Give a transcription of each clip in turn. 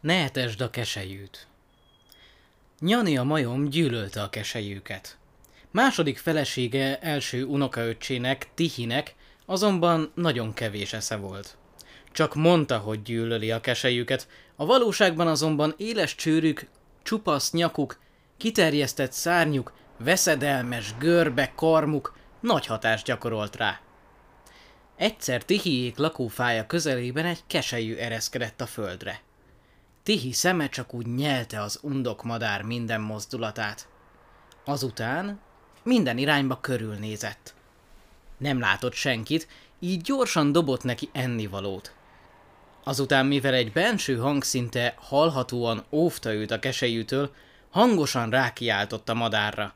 Ne etesd a keselyűt. Nyani a majom gyűlölte a keselyűket. Második felesége első unokaöccsének, Tihinek azonban nagyon kevés esze volt. Csak mondta, hogy gyűlöli a keselyüket, a valóságban azonban éles csőrük, csupasz nyakuk, kiterjesztett szárnyuk, veszedelmes görbe karmuk nagy hatást gyakorolt rá. Egyszer Tihiék lakófája közelében egy keselyű ereszkedett a földre. Tihi szeme csak úgy nyelte az undok madár minden mozdulatát. Azután minden irányba körülnézett. Nem látott senkit, így gyorsan dobott neki ennivalót. Azután, mivel egy benső hang szinte hallhatóan óvta őt a keselyűtől, hangosan rákiáltott a madárra.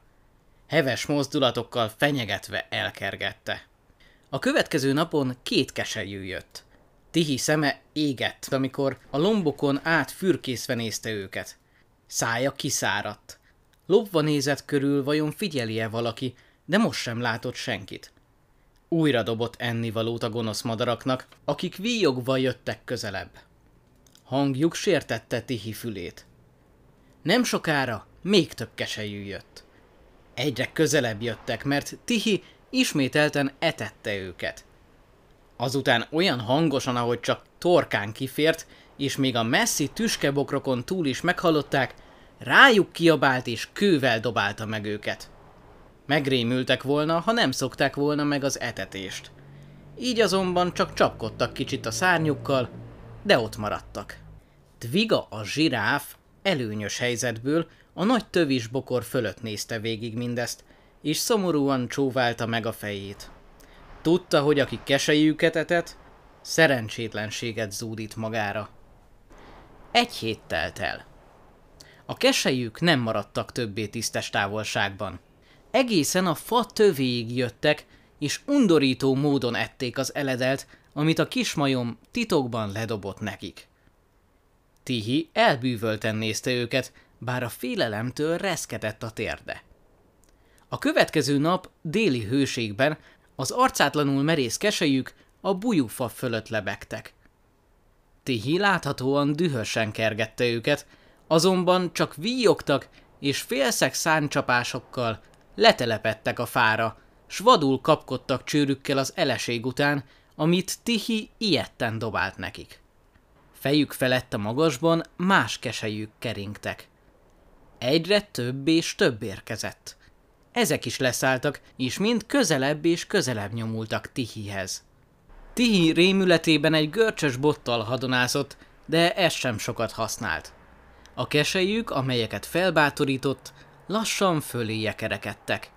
Heves mozdulatokkal fenyegetve elkergette. A következő napon két keselyű jött. Tihi szeme égett, amikor a lombokon át fürkészve nézte őket. Szája kiszáradt. Lopva nézett körül, vajon figyeli-e valaki, de most sem látott senkit. Újra dobott ennivalót a gonosz madaraknak, akik víjogva jöttek közelebb. Hangjuk sértette Tihi fülét. Nem sokára még több keselyű jött. Egyre közelebb jöttek, mert Tihi ismételten etette őket. Azután olyan hangosan, ahogy csak torkán kifért, és még a messzi tüskebokrokon túl is meghallották, rájuk kiabált és kővel dobálta meg őket. Megrémültek volna, ha nem szokták volna meg az etetést. Így azonban csak csapkodtak kicsit a szárnyukkal, de ott maradtak. Tviga a zsiráf előnyös helyzetből a nagy tövis bokor fölött nézte végig mindezt, és szomorúan csóválta meg a fejét. Tudta, hogy aki kesejűket etett, szerencsétlenséget zúdít magára. Egy hét telt el. A kesejük nem maradtak többé tisztes távolságban. Egészen a fa tövéig jöttek, és undorító módon ették az eledelt, amit a kismajom titokban ledobott nekik. Tihi elbűvölten nézte őket, bár a félelemtől reszketett a térde. A következő nap déli hőségben az arcátlanul merész kesejük a bujúfa fölött lebegtek. Tihi láthatóan dühösen kergette őket, azonban csak víjogtak és félszeg száncsapásokkal letelepettek a fára, s vadul kapkodtak csőrükkel az eleség után, amit Tihi ilyetten dobált nekik. Fejük felett a magasban más kesejük keringtek. Egyre több és több érkezett. Ezek is leszálltak, és mind közelebb és közelebb nyomultak Tihihez. Tihi rémületében egy görcsös bottal hadonászott, de ez sem sokat használt. A kesejük, amelyeket felbátorított, lassan föléje kerekedtek.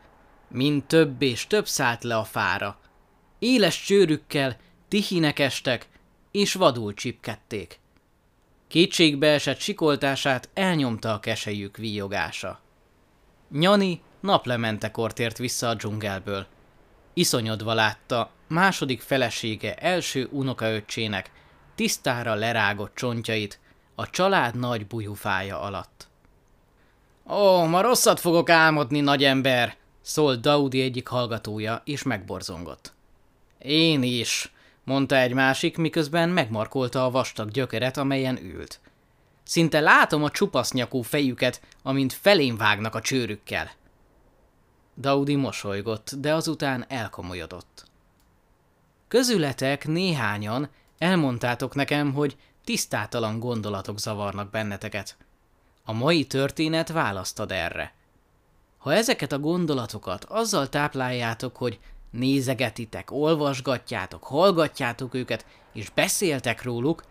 Mind több és több szállt le a fára. Éles csőrükkel Tihinek estek, és vadul csipkedték. Kétségbe esett sikoltását elnyomta a kesejük víjogása. Nyani naplementekor tért vissza a dzsungelből. Iszonyodva látta második felesége első unokaöccsének tisztára lerágott csontjait a család nagy bujufája alatt. Ó, ma rosszat fogok álmodni, nagy ember, szólt Daudi egyik hallgatója, és megborzongott. Én is, mondta egy másik, miközben megmarkolta a vastag gyökeret, amelyen ült. Szinte látom a csupasznyakú fejüket, amint felén vágnak a csőrükkel. Daudi mosolygott, de azután elkomolyodott. Közületek néhányan elmondtátok nekem, hogy tisztátalan gondolatok zavarnak benneteket. A mai történet választad erre. Ha ezeket a gondolatokat azzal tápláljátok, hogy nézegetitek, olvasgatjátok, hallgatjátok őket, és beszéltek róluk,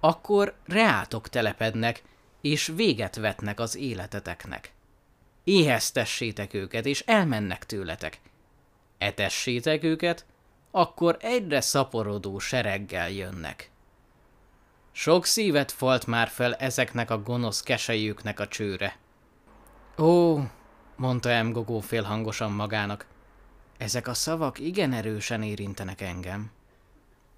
akkor reátok telepednek, és véget vetnek az életeteknek. Éheztessétek őket, és elmennek tőletek. Etessétek őket, akkor egyre szaporodó sereggel jönnek. Sok szívet falt már fel ezeknek a gonosz kesejüknek a csőre. Ó, mondta Emgogó félhangosan magának, ezek a szavak igen erősen érintenek engem.